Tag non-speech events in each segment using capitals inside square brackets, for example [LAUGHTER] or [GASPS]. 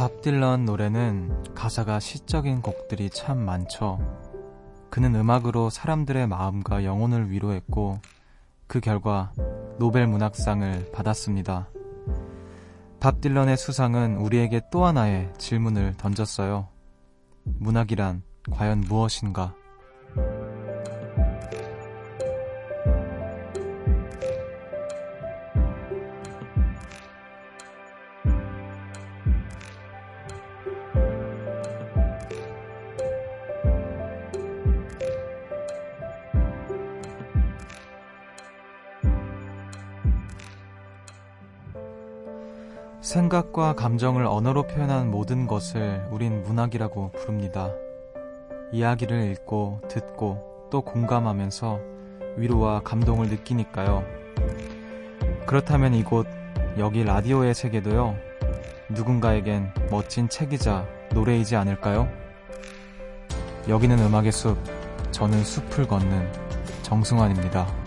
밥 딜런 노래는 가사가 시적인 곡들이 참 많죠. 그는 음악으로 사람들의 마음과 영혼을 위로했고 그 결과 노벨 문학상을 받았습니다. 밥 딜런의 수상은 우리에게 또 하나의 질문을 던졌어요. 문학이란 과연 무엇인가? 생각과 감정을 언어로 표현한 모든 것을 우린 문학이라고 부릅니다. 이야기를 읽고 듣고 또 공감하면서 위로와 감동을 느끼니까요. 그렇다면 이곳 여기 라디오의 세계도요. 누군가에겐 멋진 책이자 노래이지 않을까요? 여기는 음악의 숲, 저는 숲을 걷는 정승환입니다.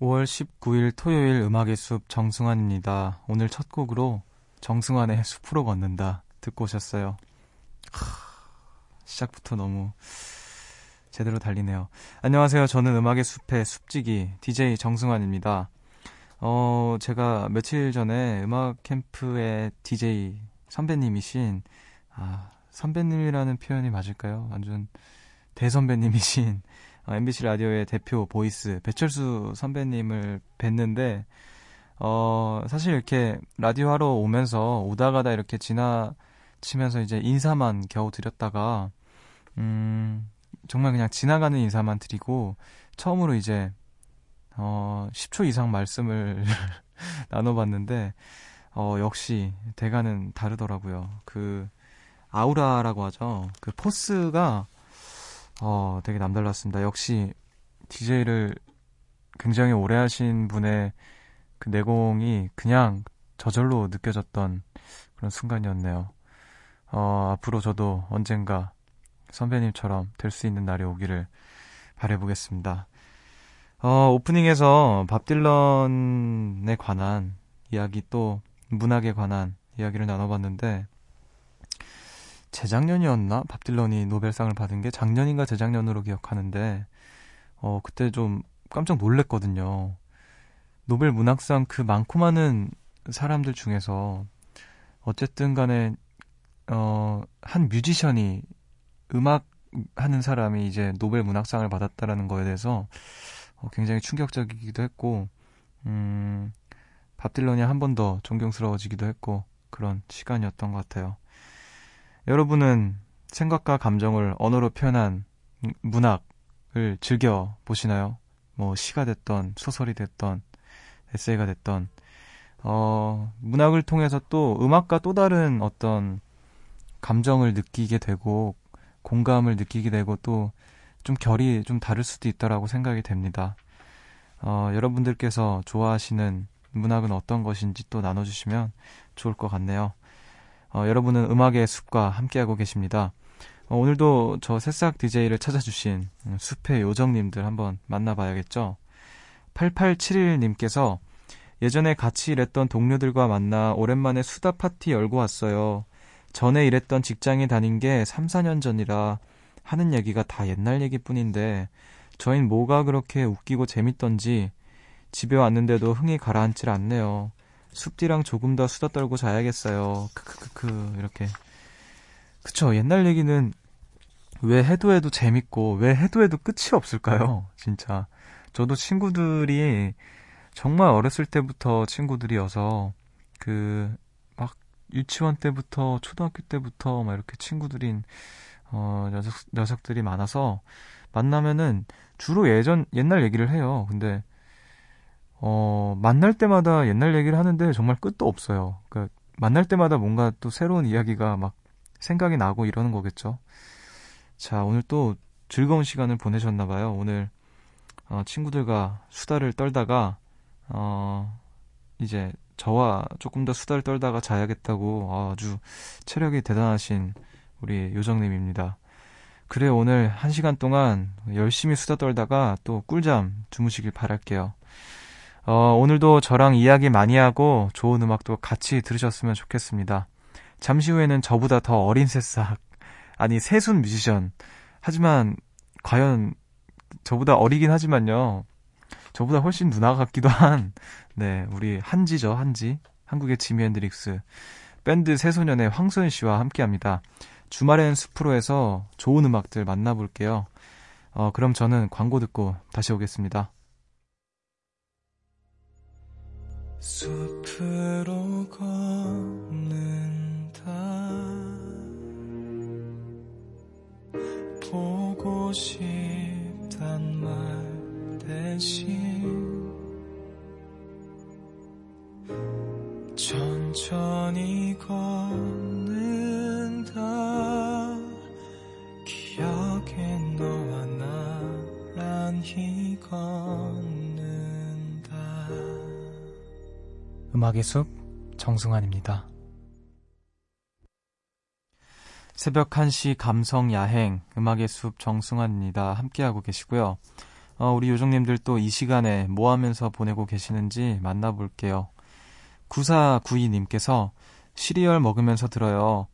5월 19일 토요일 음악의 숲 정승환입니다. 오늘 첫 곡으로 정승환의 숲으로 걷는다 듣고 오셨어요. 하, 시작부터 너무 제대로 달리네요. 안녕하세요. 저는 음악의 숲의 숲지기 DJ 정승환입니다. 어, 제가 며칠 전에 음악 캠프의 DJ 선배님이신 아, 선배님이라는 표현이 맞을까요? 완전 대선배님이신 MBC 어, 라디오의 대표 보이스 배철수 선배님을 뵀는데 어 사실 이렇게 라디오 하러 오면서 오다 가다 이렇게 지나치면서 이제 인사만 겨우 드렸다가 음 정말 그냥 지나가는 인사만 드리고 처음으로 이제 어 10초 이상 말씀을 [LAUGHS] 나눠봤는데 어 역시 대가는 다르더라고요. 그 아우라라고 하죠. 그 포스가 어, 되게 남달랐습니다. 역시 DJ를 굉장히 오래 하신 분의 그 내공이 그냥 저절로 느껴졌던 그런 순간이었네요. 어, 앞으로 저도 언젠가 선배님처럼 될 수 있는 날이 오기를 바래보겠습니다. 어, 오프닝에서 밥 딜런에 관한 이야기 또 문학에 관한 이야기를 나눠봤는데 재작년이었나? 밥 딜런이 노벨상을 받은 게 작년인가 재작년으로 기억하는데, 어, 그때 좀 깜짝 놀랬거든요. 노벨 문학상 그 많고 많은 사람들 중에서, 어쨌든 간에, 어, 한 뮤지션이, 음악 하는 사람이 이제 노벨 문학상을 받았다라는 거에 대해서, 어, 굉장히 충격적이기도 했고, 음, 밥 딜런이 한 번 더 존경스러워지기도 했고, 그런 시간이었던 것 같아요. 여러분은 생각과 감정을 언어로 표현한 문학을 즐겨 보시나요? 뭐 시가 됐던 소설이 됐던 에세이가 됐던 어 문학을 통해서 또 음악과 또 다른 어떤 감정을 느끼게 되고 공감을 느끼게 되고 또 좀 결이 좀 다를 수도 있다라고 생각이 됩니다. 어 여러분들께서 좋아하시는 문학은 어떤 것인지 또 나눠주시면 좋을 것 같네요. 어, 여러분은 음악의 숲과 함께하고 계십니다. 어, 오늘도 저 새싹 DJ를 찾아주신 음, 숲의 요정님들 한번 만나봐야겠죠? 8871님께서 예전에 같이 일했던 동료들과 만나 오랜만에 수다 파티 열고 왔어요. 전에 일했던 직장에 다닌 게 3, 4년 전이라 하는 얘기가 다 옛날 얘기뿐인데 저흰 뭐가 그렇게 웃기고 재밌던지 집에 왔는데도 흥이 가라앉질 않네요. 숲디랑 조금 더 수다 떨고 자야겠어요. 크크크크 이렇게. 그쵸 옛날 얘기는 왜 해도 해도 재밌고 왜 해도 해도 끝이 없을까요? 진짜. 저도 친구들이 정말 어렸을 때부터 친구들이어서 그막 유치원 때부터 초등학교 때부터 막 이렇게 친구들인 어 녀석 녀석들이 많아서 만나면은 주로 예전 옛날 얘기를 해요. 근데 어 만날 때마다 옛날 얘기를 하는데 정말 끝도 없어요. 그러니까 만날 때마다 뭔가 또 새로운 이야기가 막 생각이 나고 이러는 거겠죠. 자, 오늘 또 즐거운 시간을 보내셨나 봐요. 오늘 어, 친구들과 수다를 떨다가 어, 이제 저와 조금 더 수다를 떨다가 자야겠다고 아주 체력이 대단하신 우리 요정님입니다. 그래 오늘 한 시간 동안 열심히 수다 떨다가 또 꿀잠 주무시길 바랄게요. 어, 오늘도 저랑 이야기 많이 하고 좋은 음악도 같이 들으셨으면 좋겠습니다. 잠시 후에는 저보다 더 어린 새싹, 아니 세순 뮤지션. 하지만 과연 저보다 어리긴 하지만요. 저보다 훨씬 누나 같기도 한, 네, 우리 한지죠, 한지. 한국의 지미 앤드릭스. 밴드 새소년의 황소연 씨와 함께 합니다. 주말엔 숲으로해서 좋은 음악들 만나볼게요. 어, 그럼 저는 광고 듣고 다시 오겠습니다. 숲으로 걷는다 보고 싶단 말 대신 천천히 걷는다 기억에 너와 나란히 걷는다 음악의 숲 정승환입니다. 새벽 1시 감성 야행 음악의 숲 정승환입니다. 함께하고 계시고요. 어, 우리 요정님들 또 이 시간에 뭐 하면서 보내고 계시는지 만나볼게요. 9492님께서 시리얼 먹으면서 들어요.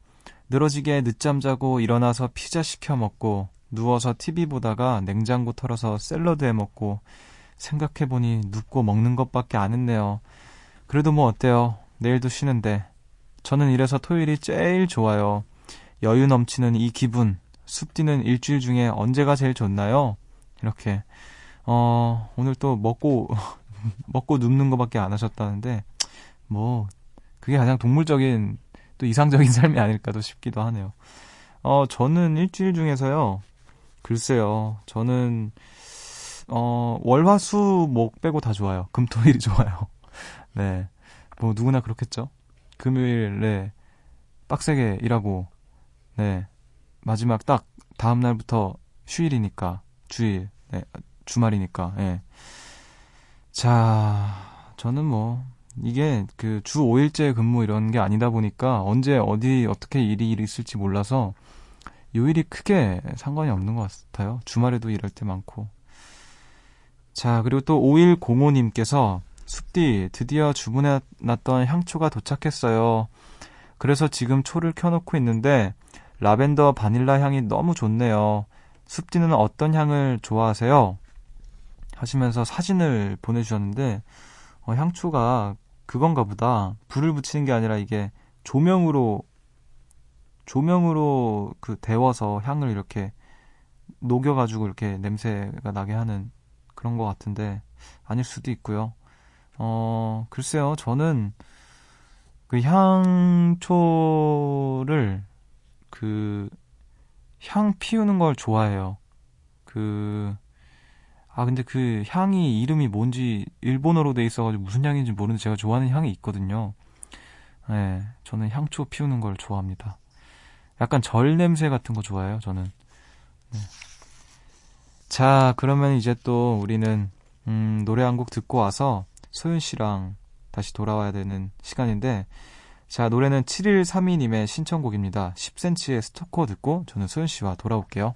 늘어지게 늦잠 자고 일어나서 피자 시켜 먹고 누워서 TV 보다가 냉장고 털어서 샐러드 해 먹고 생각해보니 눕고 먹는 것밖에 안 했네요. 그래도 뭐 어때요? 내일도 쉬는데. 저는 이래서 토요일이 제일 좋아요. 여유 넘치는 이 기분. 숲디는 일주일 중에 언제가 제일 좋나요? 이렇게. 어, 오늘 또 먹고, [LAUGHS] 먹고 눕는 것밖에 안 하셨다는데, 뭐 그게 가장 동물적인 또 이상적인 [LAUGHS] 삶이 아닐까도 싶기도 하네요. 어 저는 일주일 중에서요. 글쎄요. 저는 어 월화수목 빼고 다 좋아요. 금토일이 [LAUGHS] 좋아요. 네. 뭐 누구나 그렇겠죠. 금요일에 빡세게 일하고 네. 마지막 딱 다음 날부터 휴일이니까 주일 네. 주말이니까 예. 자, 저는 뭐 이게 그 주 5일째 근무 이런 게 아니다 보니까 언제 어디 어떻게 일이 있을지 몰라서 요일이 크게 상관이 없는 것 같아요. 주말에도 일할 때 많고. 자, 그리고 또 5105님께서 숲디 드디어 주문해 놨던 향초가 도착했어요. 그래서 지금 초를 켜놓고 있는데 라벤더 바닐라 향이 너무 좋네요. 숲디는 어떤 향을 좋아하세요? 하시면서 사진을 보내주셨는데 어, 향초가 그건가 보다. 불을 붙이는 게 아니라 이게 조명으로 조명으로 그 데워서 향을 이렇게 녹여가지고 이렇게 냄새가 나게 하는 그런 것 같은데 아닐 수도 있고요. 어 글쎄요, 저는 그 향초를 그 향 피우는 걸 좋아해요. 그 아, 근데 그 향이 이름이 뭔지 일본어로 돼 있어가지고 무슨 향인지 모르는데 제가 좋아하는 향이 있거든요. 네, 저는 향초 피우는 걸 좋아합니다. 약간 절 냄새 같은 거 좋아해요, 저는. 네. 자, 그러면 이제 또 우리는, 음, 노래 한 곡 듣고 와서 소윤 씨랑 다시 돌아와야 되는 시간인데, 자, 노래는 7132님의 신청곡입니다. 10cm의 스토커 듣고 저는 소윤 씨와 돌아올게요.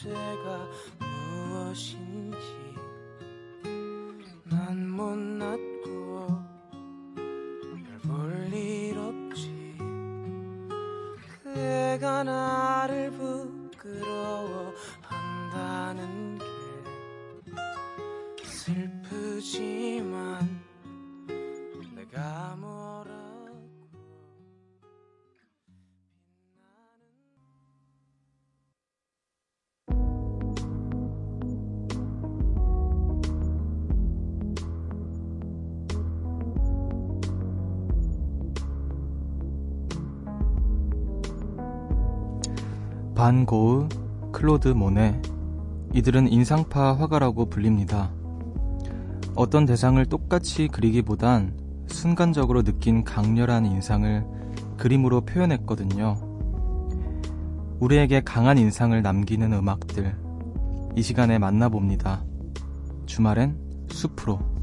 존재가 무엇인지 난 못났고 별볼일 없지. 그애가 나를 부끄러워한다는 게 슬프지만 내가 뭐 반 고흐, 클로드 모네, 이들은 인상파 화가라고 불립니다. 어떤 대상을 똑같이 그리기보단 순간적으로 느낀 강렬한 인상을 그림으로 표현했거든요. 우리에게 강한 인상을 남기는 음악들, 이 시간에 만나봅니다. 주말엔 숲으로.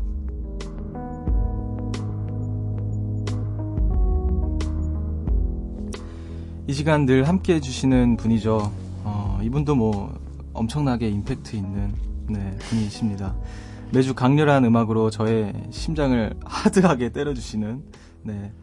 시간 늘 함께 해주시는 분이죠. 어, 이분도 뭐 엄청나게 임팩트 있는 네, 분이십니다. 매주 강렬한 음악으로 저의 심장을 [LAUGHS] 하드하게 때려주시는 네.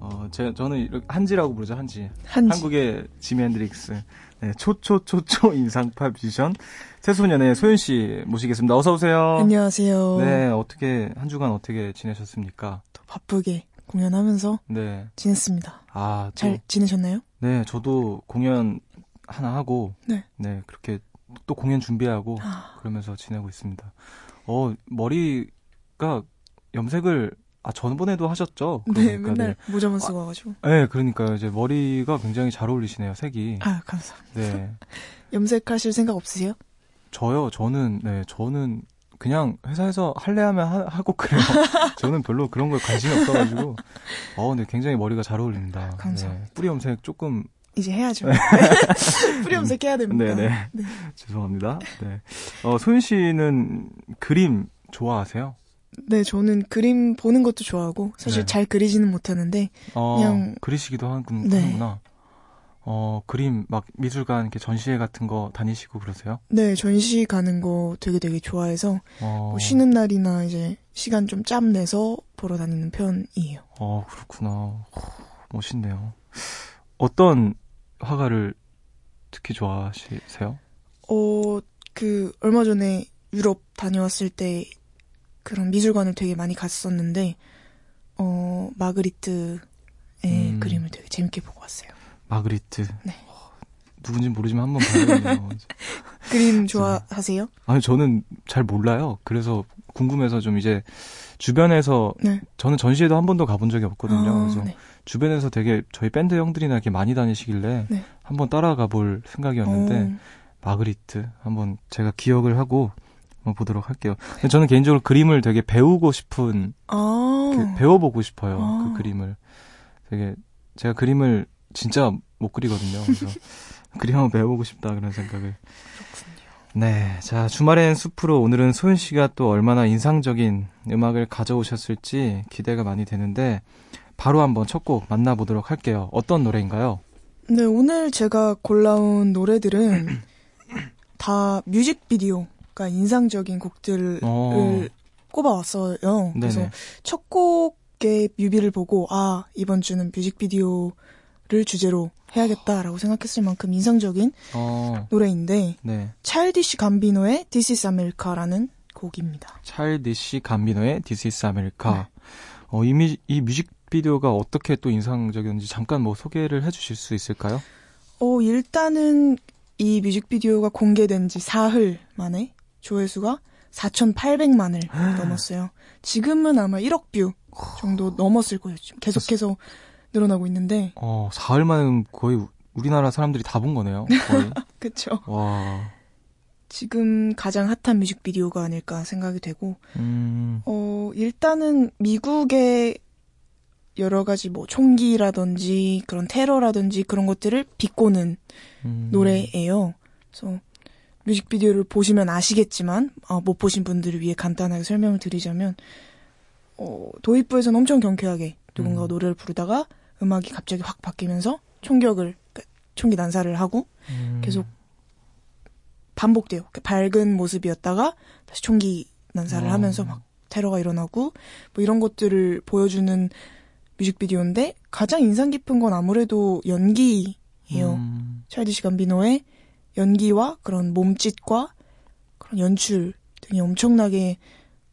어, 제, 저는 이렇게 한지라고 부르죠, 한지. 한지. 한국의 지미 핸드릭스. 네, 초초초초 인상파 뮤지션 새소년의 소윤 씨 모시겠습니다. 어서 오세요. 안녕하세요. 네, 어떻게 한 주간 어떻게 지내셨습니까? 또 바쁘게 공연하면서 네. 지냈습니다. 아, 또, 잘 지내셨나요? 네, 저도 공연 하나 하고 네. 네, 그렇게 또 공연 준비하고 아, 그러면서 지내고 있습니다. 어, 머리가 염색을 아 전번에도 하셨죠? 네, 그러니까, 맨날 모자만 쓰고 와가지고. 네, 네, 그러니까 이제 머리가 굉장히 잘 어울리시네요, 색이. 아, 감사합니다. 네. [LAUGHS] 염색하실 생각 없으세요? 저요, 저는 네, 저는 그냥 회사에서 할래 하면 하, 하고 그래요. [LAUGHS] 저는 별로 그런 거에 관심이 없어가지고. 어, 근데 굉장히 머리가 잘 어울립니다. 감사합니다. 네, 뿌리 염색 조금 이제 해야죠. [LAUGHS] 뿌리 염색해야 됩니다. 네네. 네. 죄송합니다. 네. 어, 소윤 씨는 그림 좋아하세요? 네, 저는 그림 보는 것도 좋아하고 사실 네. 잘 그리지는 못하는데 어, 그냥- 그리시기도 하군, 네. 하는구나. 어, 그림 막 미술관 이렇게 전시회 같은 거 다니시고 그러세요? 네, 전시 가는 거 되게 되게 좋아해서 어, 뭐 쉬는 날이나 이제 시간 좀 짬 내서 보러 다니는 편이에요. 어, 그렇구나. 어, 멋있네요. 어떤 화가를 특히 좋아하시세요? 어, 그, 얼마 전에 유럽 다녀왔을 때 그런 미술관을 되게 많이 갔었는데, 어, 마그리트의 음. 그림을 되게 재밌게 보고 왔어요. 마그리트. 네. 어, 누군지 모르지만 한번 봐야겠네요. [LAUGHS] 그림 좋아하세요? 아니, 저는 잘 몰라요. 그래서 궁금해서 좀 이제 주변에서 네. 저는 전시회도 한 번도 가본 적이 없거든요. 아, 그래서 네. 주변에서 되게 저희 밴드 형들이나 이렇게 많이 다니시길래 네. 한번 따라가 볼 생각이었는데 어, 마그리트 한번 제가 기억을 하고 한번 보도록 할게요. 근데 저는 개인적으로 그림을 되게 배우고 싶은 아, 그 배워보고 싶어요. 아. 그 그림을 되게 제가 그림을 진짜 못 그리거든요. 그래서 [LAUGHS] 그림 한번 배워보고 싶다 그런 생각을. 그렇군요. 네, 자 주말엔 숲으로 오늘은 소연 씨가 또 얼마나 인상적인 음악을 가져오셨을지 기대가 많이 되는데 바로 한번 첫 곡 만나보도록 할게요. 어떤 노래인가요? 네, 오늘 제가 골라온 노래들은 [CLEARS THROAT] 다 뮤직비디오가 인상적인 곡들을 어, 꼽아왔어요. 그래서 네네. 첫 곡의 뮤비를 보고 아 이번 주는 뮤직비디오 를 주제로 해야겠다라고 생각했을 만큼 인상적인 어, 노래인데 네. 차일디시 감비노의 This is America라는 곡입니다. 찰디시 감비노의 This is America. 네. 어, 이, 뮤, 이 뮤직비디오가 어떻게 또 인상적이었는지 잠깐 뭐 소개를 해주실 수 있을까요? 어 일단은 이 뮤직비디오가 공개된 지 사흘 만에 조회수가 4,800만을 넘었어요. 지금은 아마 1억 view 정도 넘었을 거예요. 계속해서 늘어나고 있는데 어, 사흘 만에 거의 우- 우리나라 사람들이 다 본 거네요. 거의. [LAUGHS] 그쵸. 와. 지금 가장 핫한 뮤직비디오가 아닐까 생각이 되고 음, 어, 일단은 미국의 여러 가지 뭐 총기라든지 그런 테러라든지 그런 것들을 비꼬는 음. 노래예요. 그래서 뮤직비디오를 보시면 아시겠지만 어, 못 보신 분들을 위해 간단하게 설명을 드리자면 어, 도입부에서는 엄청 경쾌하게 누군가가 음. 노래를 부르다가 음악이 갑자기 확 바뀌면서 총격을 그러니까 총기 난사를 하고 음. 계속 반복돼요. 그 밝은 모습이었다가 다시 총기 난사를 어. 하면서 막 테러가 일어나고 뭐 이런 것들을 보여주는 뮤직비디오인데 가장 인상 깊은 건 아무래도 연기예요. 음, 찰디시 감비노의 연기와 그런 몸짓과 그런 연출 등이 엄청나게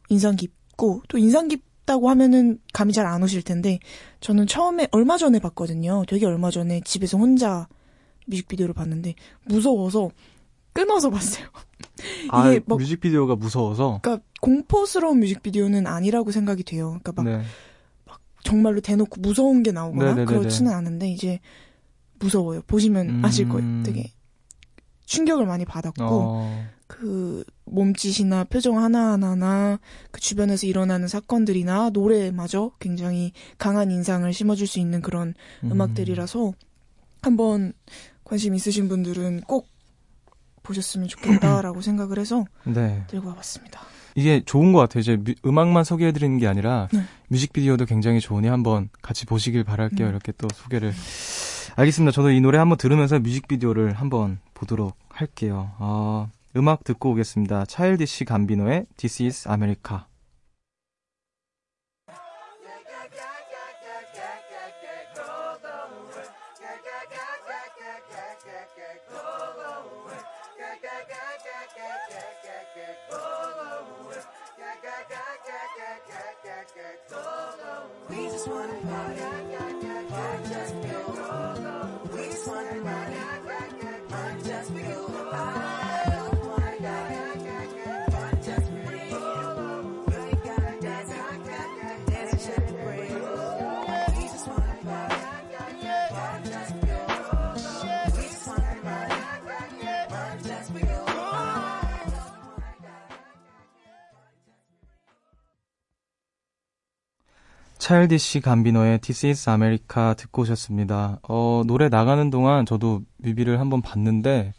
인상 깊고 또 인상 깊 다고 하면은 감이 잘 안 오실 텐데 저는 처음에 얼마 전에 봤거든요. 되게 얼마 전에 집에서 혼자 뮤직비디오를 봤는데 무서워서 끊어서 봤어요. [LAUGHS] 아, 이게 막- 뮤직비디오가 무서워서. 그러니까 공포스러운 뮤직비디오는 아니라고 생각이 돼요. 그러니까 막 네. 정말로 대놓고 무서운 게 나오거나 네네네네. 그렇지는 않은데 이제 무서워요. 보시면 음. 아실 거예요. 되게 충격을 많이 받았고 어, 그 몸짓이나 표정 하나하나나 그 주변에서 일어나는 사건들이나 노래마저 굉장히 강한 인상을 심어줄 수 있는 그런 음. 음악들이라서 한번 관심 있으신 분들은 꼭 보셨으면 좋겠다라고 [CLEARS THROAT] 생각을 해서 네. 들고 와봤습니다. 이게 좋은 것 같아요. 이제 뮤- 음악만 소개해드리는 게 아니라 네. 뮤직비디오도 굉장히 좋으니 한번 같이 보시길 바랄게요. 음. 이렇게 또 소개를. 알겠습니다. 저도 이 노래 한번 들으면서 뮤직비디오를 한번 보도록 할게요. 아, 음악 듣고 오겠습니다. 차일디시 감비노의 This is America. 차일디시 감비노의 This is America 듣고 오셨습니다. 어, 노래 나가는 동안 저도 뮤비를 한번 봤는데,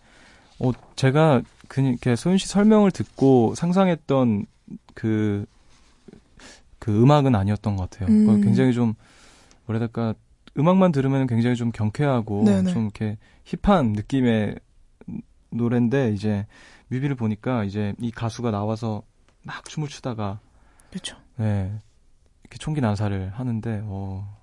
어, 제가 그, 이렇게 소윤 씨 설명을 듣고 상상했던 그, 그 음악은 아니었던 것 같아요. 음. 그러니까 굉장히 좀, 될까, 음악만 들으면 굉장히 좀 경쾌하고, 네네. 좀 이렇게 힙한 느낌의 노래인데, 이제 뮤비를 보니까 이제 이 가수가 나와서 막 춤을 추다가, 그렇죠. 네. 이렇게 총기 난사를 하는데, 어,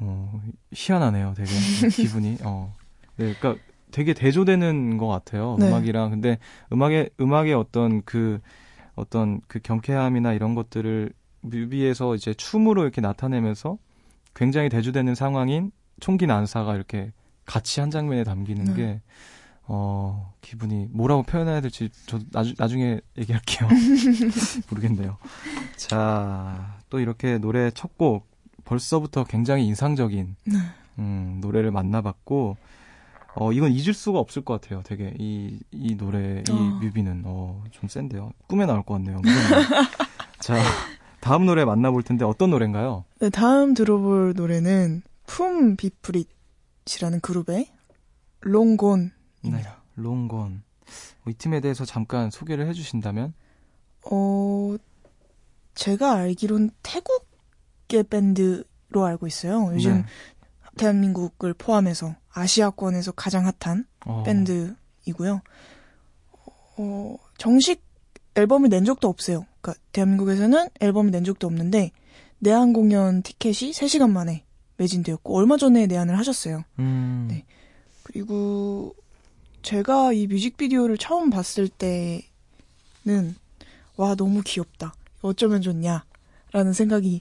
어, 희한하네요, 되게. [LAUGHS] 기분이, 어. 네, 그러니까 되게 대조되는 것 같아요, 네. 음악이랑. 근데 음악의, 음악의 어떤 그, 어떤 그 경쾌함이나 이런 것들을 뮤비에서 이제 춤으로 이렇게 나타내면서 굉장히 대조되는 상황인 총기 난사가 이렇게 같이 한 장면에 담기는 네. 게, 어, 기분이 뭐라고 표현해야 될지 저도 나중, 나중에 얘기할게요. [LAUGHS] 모르겠네요. 자, 또 이렇게 노래 첫 곡 벌써부터 굉장히 인상적인 네. 음, 노래를 만나봤고 어 이건 잊을 수가 없을 것 같아요. 되게 이 이 노래 이 어. 뮤비는 어 좀 센데요. 꿈에 나올 것 같네요. 자, 다음 노래 만나볼 텐데 어떤 노래인가요? 네, 다음 들어볼 노래는 품 비프릿이라는 그룹의 롱곤 네, 롱건. 어, 이 팀에 대해서 잠깐 소개를 해주신다면? 어, 제가 알기론 태국계 밴드로 알고 있어요. 요즘 네. 대한민국을 포함해서 아시아권에서 가장 핫한 어, 밴드이고요. 어, 정식 앨범을 낸 적도 없어요. 그러니까 대한민국에서는 앨범을 낸 적도 없는데 내한 공연 티켓이 3시간 만에 매진되었고 얼마 전에 내한을 하셨어요. 음, 네. 그리고 제가 이 뮤직비디오를 처음 봤을 때는 와 너무 귀엽다. 어쩌면 좋냐라는 생각이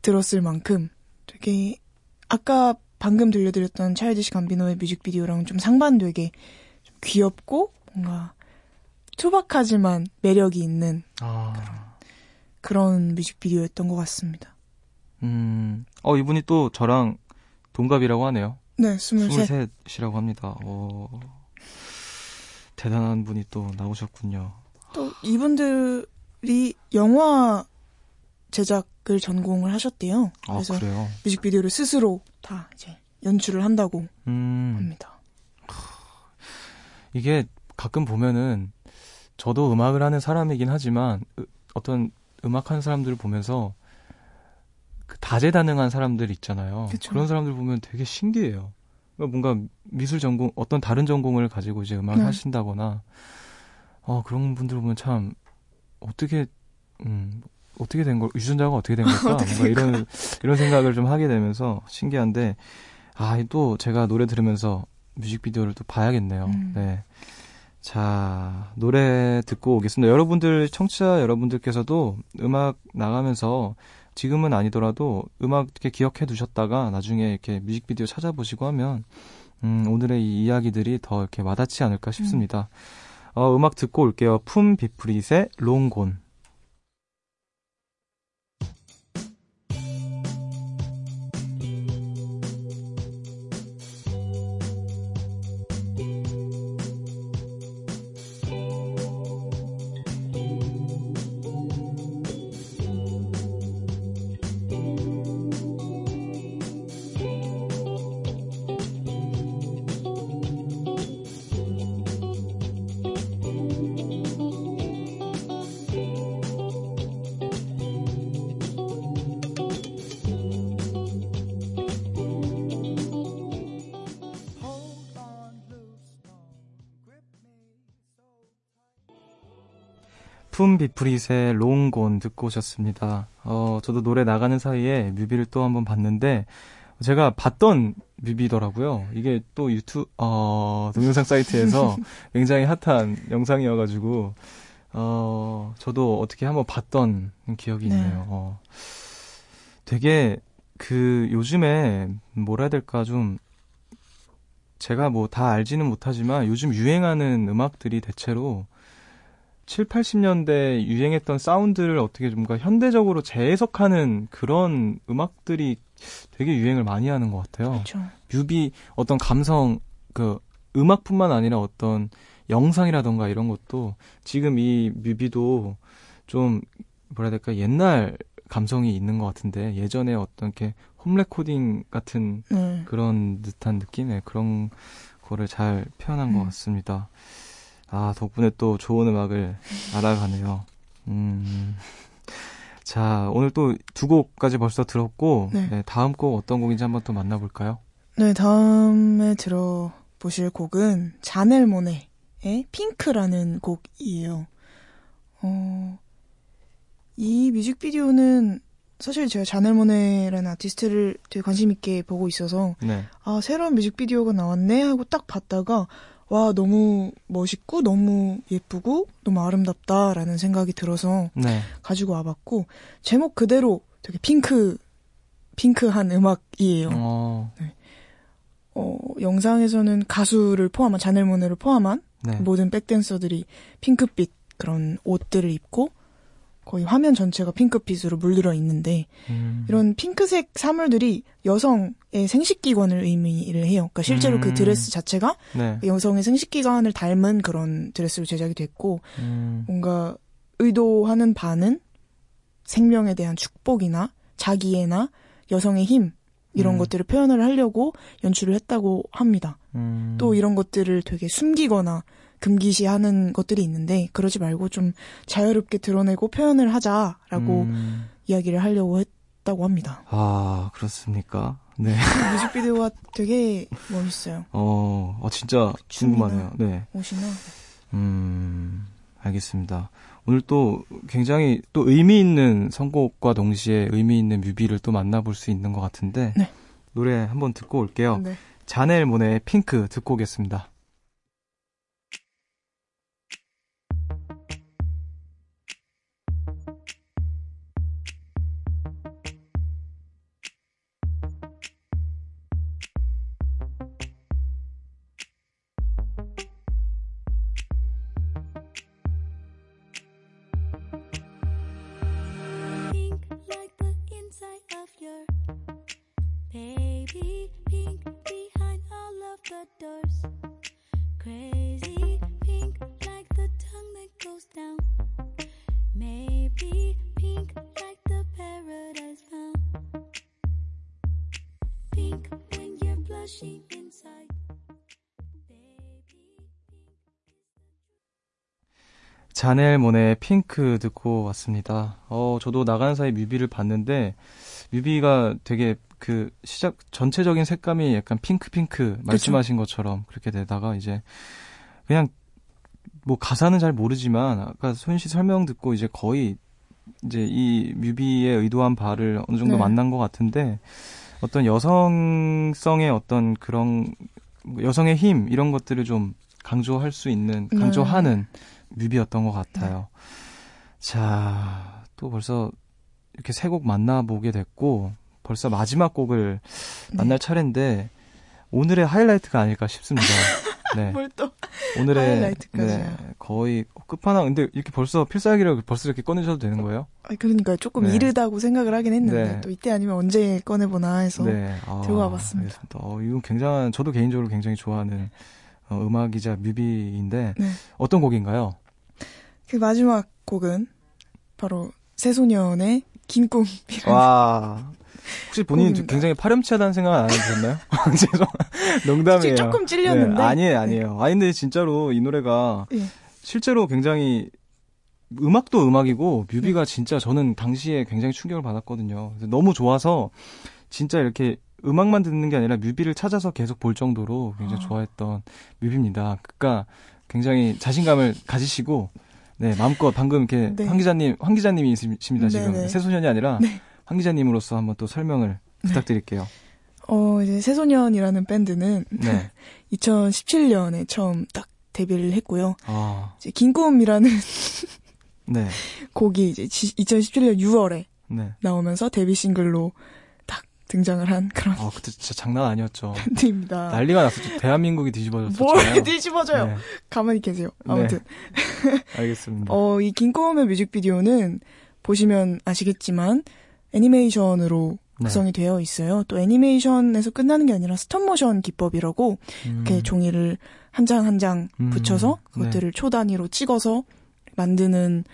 들었을 만큼 되게 아까 방금 들려드렸던 차일드시 감비노의 뮤직비디오랑 좀 상반되게 좀 귀엽고 뭔가 투박하지만 매력이 있는 아, 그런 뮤직비디오였던 것 같습니다. 음, 어 이분이 또 저랑 동갑이라고 하네요. 네, 23. 23이라고 합니다. 어, 대단한 분이 또 나오셨군요. 또 이분들이 영화 제작을 전공을 하셨대요. 아, 그래서 그래요? 뮤직비디오를 스스로 다 이제 연출을 한다고 음, 합니다. 이게 가끔 보면은 저도 음악을 하는 사람이긴 하지만 으- 어떤 음악하는 사람들을 보면서 그 다재다능한 사람들 있잖아요. 그쵸. 런 사람들 보면 되게 신기해요. 그러니까 뭔가 미술 전공, 어떤 다른 전공을 가지고 이제 음악을 네. 하신다거나, 어, 그런 분들 보면 참, 어떻게, 음, 어떻게 된 걸, 유전자가 어떻게 된 걸까? [LAUGHS] 어떻게 뭔가 이런, 이런 생각을 좀 하게 되면서 신기한데, 아, 또 제가 노래 들으면서 뮤직비디오를 또 봐야겠네요. 음. 네. 자, 노래 듣고 오겠습니다. 여러분들, 청취자 여러분들께서도 음악 나가면서 지금은 아니더라도 음악 이렇게 기억해 두셨다가 나중에 이렇게 뮤직비디오 찾아보시고 하면, 음, 오늘의 이 이야기들이 더 이렇게 와닿지 않을까 싶습니다. 어, 음악 듣고 올게요. 품 비프릿의 롱곤. 품 비프릿의 롱곤 듣고 오셨습니다. 어, 저도 노래 나가는 사이에 뮤비를 또 한번 봤는데, 제가 봤던 뮤비더라고요. 이게 또 유튜브, 어, 동영상 사이트에서 [LAUGHS] 굉장히 핫한 영상이어가지고, 어, 저도 어떻게 한번 봤던 기억이 네. 있네요. 어, 되게, 그, 요즘에, 뭐라 해야 될까, 좀, 제가 뭐 다 알지는 못하지만 요즘 유행하는 음악들이 대체로 7, 80년대 유행했던 사운드를 어떻게 좀 현대적으로 재해석하는 그런 음악들이 되게 유행을 많이 하는 것 같아요. 그렇죠. 뮤비 어떤 감성 그 음악뿐만 아니라 어떤 영상이라던가 이런 것도 지금 이 뮤비도 좀 뭐라 해야 될까 옛날 감성이 있는 것 같은데 예전에 어떤 이렇게 홈 레코딩 같은 네. 그런 듯한 느낌의 그런 거를 잘 표현한 것 음. 같습니다. 아, 덕분에 또 좋은 음악을 알아가네요. 음. 자, 오늘 또 두 곡까지 벌써 들었고, 네. 네, 다음 곡 어떤 곡인지 한번 또 만나볼까요? 네, 다음에 들어보실 곡은 자넬 모네의 핑크라는 곡이에요. 어, 이 뮤직비디오는 사실 제가 자넬 모네라는 아티스트를 되게 관심 있게 보고 있어서 네. 아, 새로운 뮤직비디오가 나왔네 하고 딱 봤다가 와, 너무 멋있고 너무 예쁘고 너무 아름답다라는 생각이 들어서 네. 가지고 와봤고 제목 그대로 되게 핑크 핑크한 음악이에요. 어, 어, 영상에서는 가수를 포함한 자넬 모네를 포함한 네. 모든 백댄서들이 핑크빛 그런 옷들을 입고 거의 화면 전체가 핑크빛으로 물들어 있는데 음. 이런 핑크색 사물들이 여성의 생식기관을 의미를 해요. 그러니까 실제로 음. 그 드레스 자체가 네. 여성의 생식기관을 닮은 그런 드레스로 제작이 됐고 음. 뭔가 의도하는 바는 생명에 대한 축복이나 자기애나 여성의 힘 이런 음. 것들을 표현을 하려고 연출을 했다고 합니다. 음. 또 이런 것들을 되게 숨기거나 금기시하는 것들이 있는데 그러지 말고 좀 자유롭게 드러내고 표현을 하자라고 음. 이야기를 하려고 했다고 합니다. 아, 그렇습니까? 네. [LAUGHS] 뮤직비디오가 되게 멋있어요. 어, 어 진짜. 궁금하네요. 네. 옷이나 음, 알겠습니다. 오늘 또 굉장히 또 의미 있는 선곡과 동시에 의미 있는 뮤비를 또 만나볼 수 있는 것 같은데 네. 노래 한번 듣고 올게요. 네. 자넬 모네의 핑크 듣고 오겠습니다. 자넬 모네의 핑크 듣고 왔습니다. 어, 저도 나가는 사이 뮤비를 봤는데 뮤비가 되게 그 시작 전체적인 색감이 약간 핑크 핑크 말씀하신 것처럼 그렇게 되다가 이제 그냥 뭐 가사는 잘 모르지만 아까 소연 씨 설명 듣고 이제 거의 이제 이 뮤비의 의도한 바를 어느 정도 네. 만난 것 같은데 어떤 여성성의 어떤 그런 뭐 여성의 힘 이런 것들을 좀 강조할 수 있는 네. 강조하는 뮤비였던 것 같아요. 자, 또 벌써 이렇게 세 곡 만나보게 됐고 벌써 마지막 곡을 네. 만날 차례인데 오늘의 하이라이트가 아닐까 싶습니다. [LAUGHS] 네. 뭘 또? 오늘의. [LAUGHS] 네, 거의 끝판왕 근데 이렇게 벌써 필살기를 벌써 이렇게 꺼내셔도 되는 거예요? 아, 그러니까 조금 네. 이르다고 생각을 하긴 했는데 네. 또 이때 아니면 언제 꺼내보나 해서 네, 아, 들고 와봤습니다. 알겠습니다. 어, 이건 굉장한 저도 개인적으로 굉장히 좋아하는 어, 음악이자 뮤비인데 네. 어떤 곡인가요? 그 마지막 곡은 바로 새소년의 긴 꿈이라는 와. 혹시 본인이 곡입니다. 굉장히 파렴치하다는 생각 안 해보셨나요? [LAUGHS] 죄송, 농담이에요. 조금 찔렸는데. 네, 아니에요, 아니에요. 아니, 근데 진짜로 이 노래가 예. 실제로 굉장히 음악도 음악이고 뮤비가 진짜 저는 당시에 굉장히 충격을 받았거든요. 너무 좋아서 진짜 이렇게 음악만 듣는 게 아니라 뮤비를 찾아서 계속 볼 정도로 굉장히 아. 좋아했던 뮤비입니다. 그러니까 굉장히 자신감을 가지시고 네 마음껏 방금 이렇게 네. 황 기자님 황 기자님이 있습니다 지금 네네. 새소년이 아니라 네. 황 기자님으로서 한번 또 설명을 부탁드릴게요. 어, 이제 새소년이라는 밴드는 네. [LAUGHS] 2017년에 처음 딱 데뷔를 했고요. 아, 이제 긴 꿈이라는 [LAUGHS] 네, 곡이 이제 2017년 6월에 네. 나오면서 데뷔 싱글로 딱 등장을 한 그런 아 그때 진짜 장난 아니었죠. 밴드입니다. 난리가 났었죠. 대한민국이 뒤집어졌었죠. 뭘 [LAUGHS] 뒤집어져요. 네, 가만히 계세요. 네. 아무튼 알겠습니다. 어, 이 긴 꿈의 뮤직비디오는 보시면 아시겠지만 애니메이션으로 네. 구성이 되어 있어요. 또 애니메이션에서 끝나는 게 아니라 스톱모션 기법이라고 이렇게 음. 종이를 한 장 한장 음, 붙여서 그것들을 초 단위로 찍어서 만드는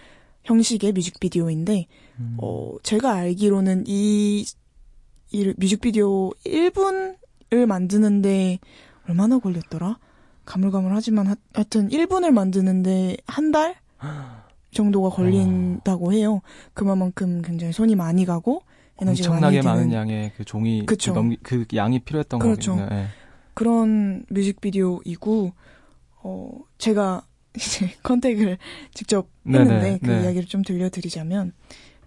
형식의 뮤직비디오인데 음. 어, 제가 알기로는 이, 이 뮤직비디오 1분을 만드는데 얼마나 걸렸더라? 가물가물하지만 하, 하여튼 1분을 만드는데 한 달 [GASPS] 정도가 걸린다고 해요. 그만큼 굉장히 손이 많이 가고 에너지가 엄청나게 많이 드는 많은 양의 그 종이 그쵸. 그, 넘기, 그 양이 필요했던 그렇죠. 거거든요. 예. 그런 뮤직비디오이고 어 제가 [LAUGHS] 이제 컨택을 직접 네네, 했는데 그 네. 이야기를 좀 들려드리자면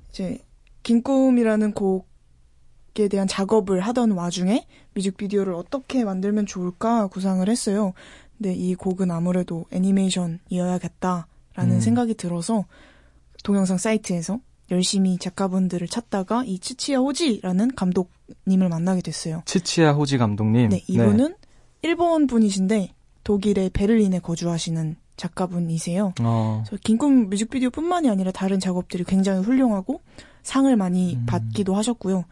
이제 긴 꿈이라는 곡에 대한 작업을 하던 와중에 뮤직비디오를 어떻게 만들면 좋을까 구상을 했어요. 근데 이 곡은 아무래도 애니메이션이어야겠다 라는 음. 생각이 들어서 동영상 사이트에서 열심히 작가분들을 찾다가 이 치치야 호지라는 감독님을 만나게 됐어요. 치치야 호지 감독님. 네, 이분은 일본 분이신데 독일의 베를린에 거주하시는 작가분이세요. 어, 그래서 긴꿈 뮤직비디오뿐만이 아니라 다른 작업들이 굉장히 훌륭하고 상을 많이 음. 받기도 하셨고요.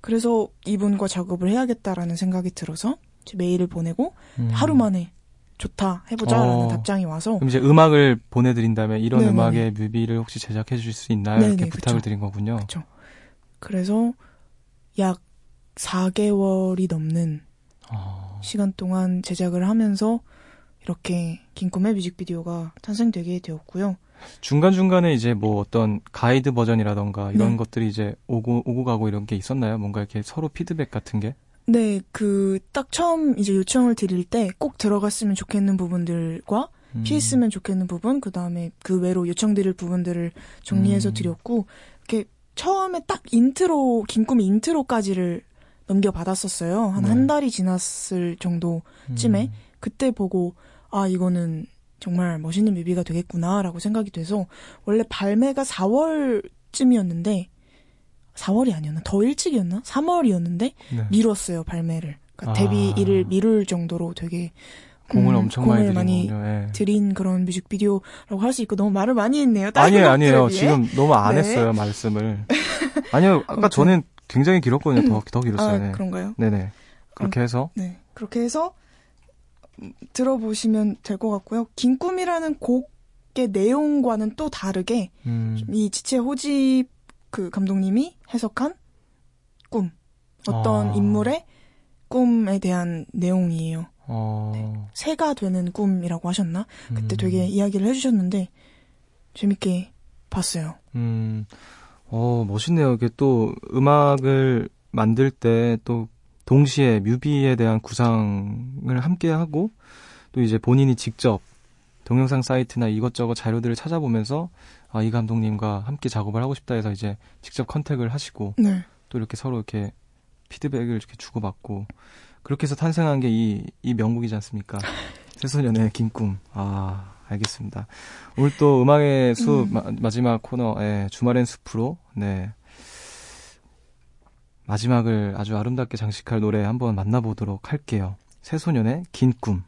그래서 이분과 작업을 해야겠다라는 생각이 들어서 메일을 보내고 음. 하루 만에 좋다 해보자라는 어. 답장이 와서 그럼 이제 음악을 보내드린 다음에 이런 네네네. 음악의 뮤비를 혹시 제작해 주실 수 있나요? 네네, 이렇게 그쵸. 부탁을 드린 거군요. 그쵸. 그래서 약 4개월이 넘는 어, 시간 동안 제작을 하면서 이렇게 긴꿈의 뮤직비디오가 탄생되게 되었고요. 중간 중간에 이제 뭐 어떤 가이드 버전이라던가 이런 네. 것들이 이제 오고, 오고 가고 이런 게 있었나요? 뭔가 이렇게 서로 피드백 같은 게? 네, 그 딱 처음 이제 요청을 드릴 때 꼭 들어갔으면 좋겠는 부분들과 음. 피했으면 좋겠는 부분, 그 다음에 그 외로 요청드릴 부분들을 정리해서 음. 드렸고, 이렇게 처음에 딱 인트로, 긴꿈 인트로까지를 넘겨받았었어요. 한 네. 한 달이 지났을 정도쯤에. 음. 그때 보고, 아, 이거는 정말 멋있는 뮤비가 되겠구나라고 생각이 돼서, 원래 발매가 4월쯤이었는데, 4월이 아니었나? 더 일찍이었나? 3월이었는데, 네. 미뤘어요, 발매를. 그러니까 아. 데뷔일을 미룰 정도로 되게 공을 음, 엄청 공을 많이 많이 드리군요. 예. 드린 그런 뮤직비디오라고 할 수 있고 너무 말을 많이 했네요. 아니에요, 아니에요. 비해. 지금 너무 안 네. 했어요, 말씀을. [LAUGHS] 아니요, 아까 아무튼. 저는 굉장히 길었거든요. 더, 더 길었어요. 아, 네. 그런가요? 네네. 그렇게 해서. 네. 그렇게 해서 음, 들어보시면 될 것 같고요. 긴 꿈이라는 곡의 내용과는 또 다르게 음, 이 지체 호집 그 감독님이 해석한 꿈. 어떤 아. 인물의 꿈에 대한 내용이에요. 어. 새가 되는 꿈이라고 하셨나? 그때 음, 되게 이야기를 해주셨는데 재밌게 봤어요. 음, 어, 멋있네요. 이게 또 음악을 만들 때 또 동시에 뮤비에 대한 구상을 함께 하고 또 이제 본인이 직접 동영상 사이트나 이것저것 자료들을 찾아보면서 아, 이 감독님과 함께 작업을 하고 싶다 해서 이제 직접 컨택을 하시고 네. 또 이렇게 서로 이렇게 피드백을 이렇게 주고받고 그렇게 해서 탄생한 게 이, 이 명곡이지 않습니까? [LAUGHS] 새소년의 긴 꿈. 아, 알겠습니다. 오늘 또 음악의 숲 음. 마, 마지막 코너, 예, 주말엔 숲으로, 네. 마지막을 아주 아름답게 장식할 노래 한번 만나보도록 할게요. 새소년의 긴 꿈.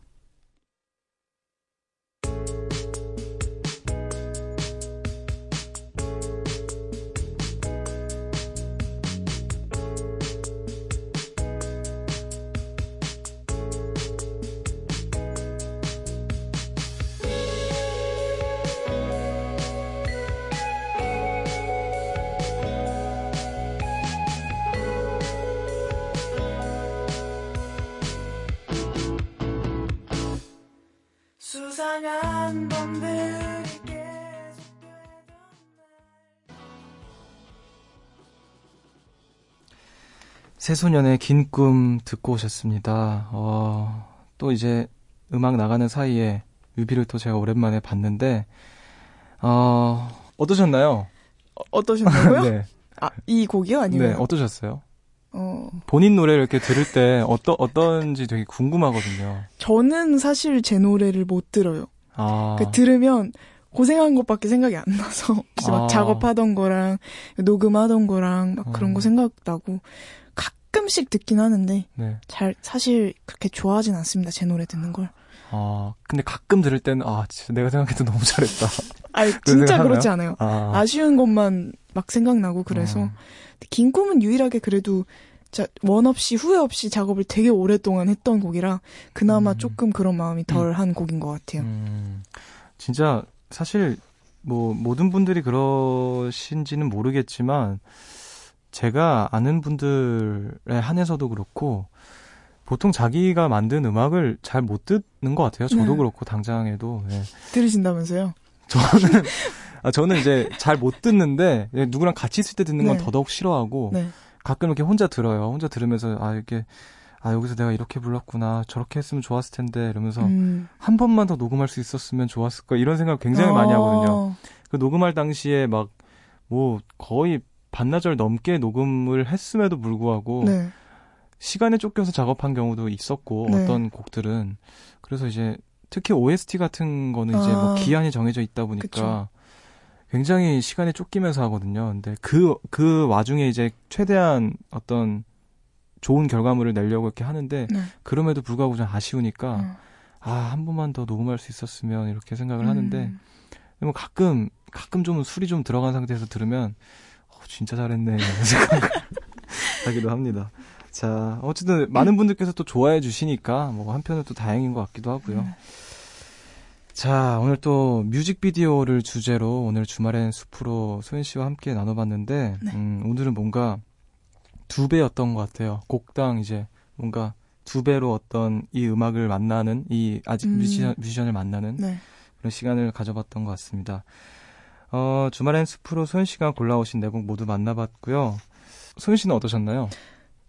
새소년의 긴 꿈 듣고 오셨습니다. 어, 또 이제 음악 나가는 사이에 뮤비를 또 제가 오랜만에 봤는데, 어, 어떠셨나요? 어, 어떠셨나고요? [LAUGHS] 네. 아, 이 곡이요? 아니면 네, 어떠셨어요? 어, 본인 노래를 이렇게 들을 때 어떠, 어떤지 되게 궁금하거든요. 저는 사실 제 노래를 못 들어요. 아, 그 들으면 고생한 것밖에 생각이 안 나서 [LAUGHS] 막 아. 작업하던 거랑 녹음하던 거랑 막 그런 음. 거 생각나고 가끔씩 듣긴 하는데 네. 잘 사실 그렇게 좋아하진 않습니다. 제 노래 듣는 걸. 아, 근데 가끔 들을 때는, 아, 진짜 내가 생각해도 너무 잘했다. [LAUGHS] 아니 진짜 그렇지 않아요. 아, 아쉬운 것만 막 생각나고 그래서 어, 긴 꿈은 유일하게 그래도 자, 원 없이 후회 없이 작업을 되게 오랫동안 했던 곡이라 그나마 음. 조금 그런 마음이 덜한 곡인 것 같아요. 음, 진짜 사실 뭐 모든 분들이 그러신지는 모르겠지만 제가 아는 분들에 한해서도 그렇고 보통 자기가 만든 음악을 잘 못 듣는 것 같아요. 저도 네. 그렇고 당장에도 예. 들으신다면서요? 저는 아, 저는 이제 잘 못 듣는데 예, 누구랑 같이 있을 때 듣는 건 네. 더더욱 싫어하고 네. 가끔 이렇게 혼자 들어요. 혼자 들으면서 아 이게 아 여기서 내가 이렇게 불렀구나 저렇게 했으면 좋았을 텐데 이러면서 음. 한 번만 더 녹음할 수 있었으면 좋았을 거 이런 생각 굉장히 많이 하거든요. 어, 그 녹음할 당시에 막 뭐 거의 반나절 넘게 녹음을 했음에도 불구하고 네. 시간에 쫓겨서 작업한 경우도 있었고 네. 어떤 곡들은 그래서 이제 특히 OST 같은 거는 이제 아. 뭐 기한이 정해져 있다 보니까 그쵸. 굉장히 시간에 쫓기면서 하거든요. 근데 그 그 와중에 이제 최대한 어떤 좋은 결과물을 내려고 이렇게 하는데 네. 그럼에도 불구하고 좀 아쉬우니까 어. 아한 번만 더 녹음할 수 있었으면 이렇게 생각을 하는데 음. 뭐 가끔 가끔 좀 술이 좀 들어간 상태에서 들으면 어, 진짜 잘했네 [LAUGHS] 하기도 합니다. 자 어쨌든 많은 분들께서 또 좋아해 주시니까 뭐 한편은 또 다행인 것 같기도 하고요. 음. 자 오늘 또 뮤직비디오를 주제로 오늘 주말엔 숲으로 소연 씨와 함께 나눠봤는데 네. 음, 오늘은 뭔가 두 배였던 것 같아요. 곡당 이제 뭔가 두 배로 어떤 이 음악을 만나는 이 아직 음. 뮤지션, 뮤지션을 만나는 네. 그런 시간을 가져봤던 것 같습니다. 어, 주말엔 숲으로 소연 씨가 골라오신 네 곡 모두 만나봤고요. 소연 씨는 어떠셨나요?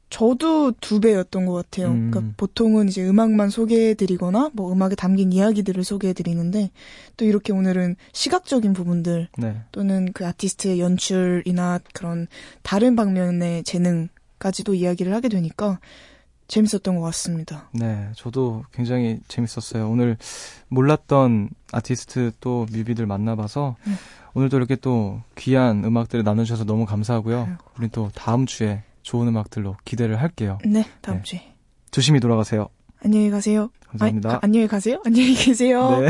저도 두 배였던 것 같아요. 음. 그러니까 보통은 이제 음악만 소개해드리거나 뭐 음악에 담긴 이야기들을 소개해드리는데 또 이렇게 오늘은 시각적인 부분들 네. 또는 그 아티스트의 연출이나 그런 다른 방면의 재능까지도 이야기를 하게 되니까 재밌었던 것 같습니다. 네, 저도 굉장히 재밌었어요. 오늘 몰랐던 아티스트 또 뮤비들 만나봐서 네. 오늘도 이렇게 또 귀한 음악들을 나눠주셔서 너무 감사하고요. 아이고. 우리 또 다음 주에 좋은 음악들로 기대를 할게요. 네, 다음 네. 주에. 조심히 돌아가세요. 안녕히 가세요. 감사합니다. 아니, 가- 안녕히 가세요. 안녕히 계세요. 네.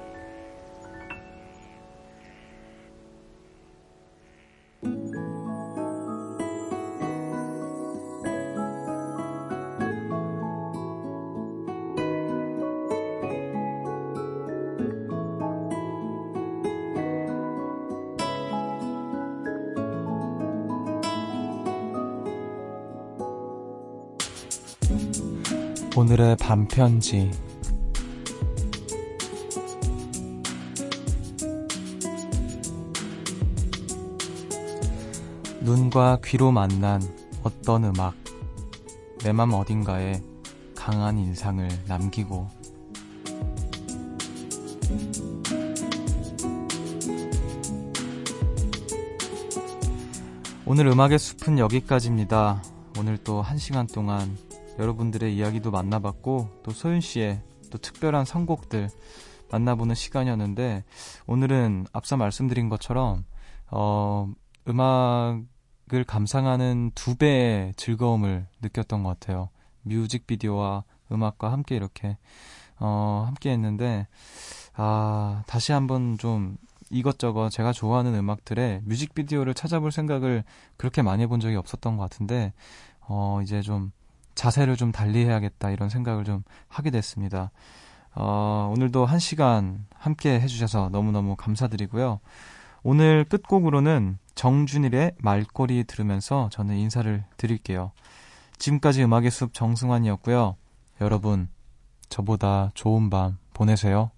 그들의 반편지. 눈과 귀로 만난 어떤 음악. 내 맘 어딘가에 강한 인상을 남기고. 오늘 음악의 숲은 여기까지입니다. 오늘 또 한 시간 동안 여러분들의 이야기도 만나봤고 또 소윤 씨의 또 특별한 선곡들 만나보는 시간이었는데 오늘은 앞서 말씀드린 것처럼 어 음악을 감상하는 두 배의 즐거움을 느꼈던 것 같아요. 뮤직비디오와 음악과 함께 이렇게 어 함께 했는데 아 다시 한번 좀 이것저것 제가 좋아하는 음악들의 뮤직비디오를 찾아볼 생각을 그렇게 많이 해본 적이 없었던 것 같은데 어 이제 좀 자세를 좀 달리 해야겠다 이런 생각을 좀 하게 됐습니다. 어, 오늘도 한 시간 함께 해주셔서 너무너무 감사드리고요. 오늘 끝곡으로는 정준일의 말꼬리 들으면서 저는 인사를 드릴게요. 지금까지 음악의 숲 정승환이었고요. 여러분, 저보다 좋은 밤 보내세요.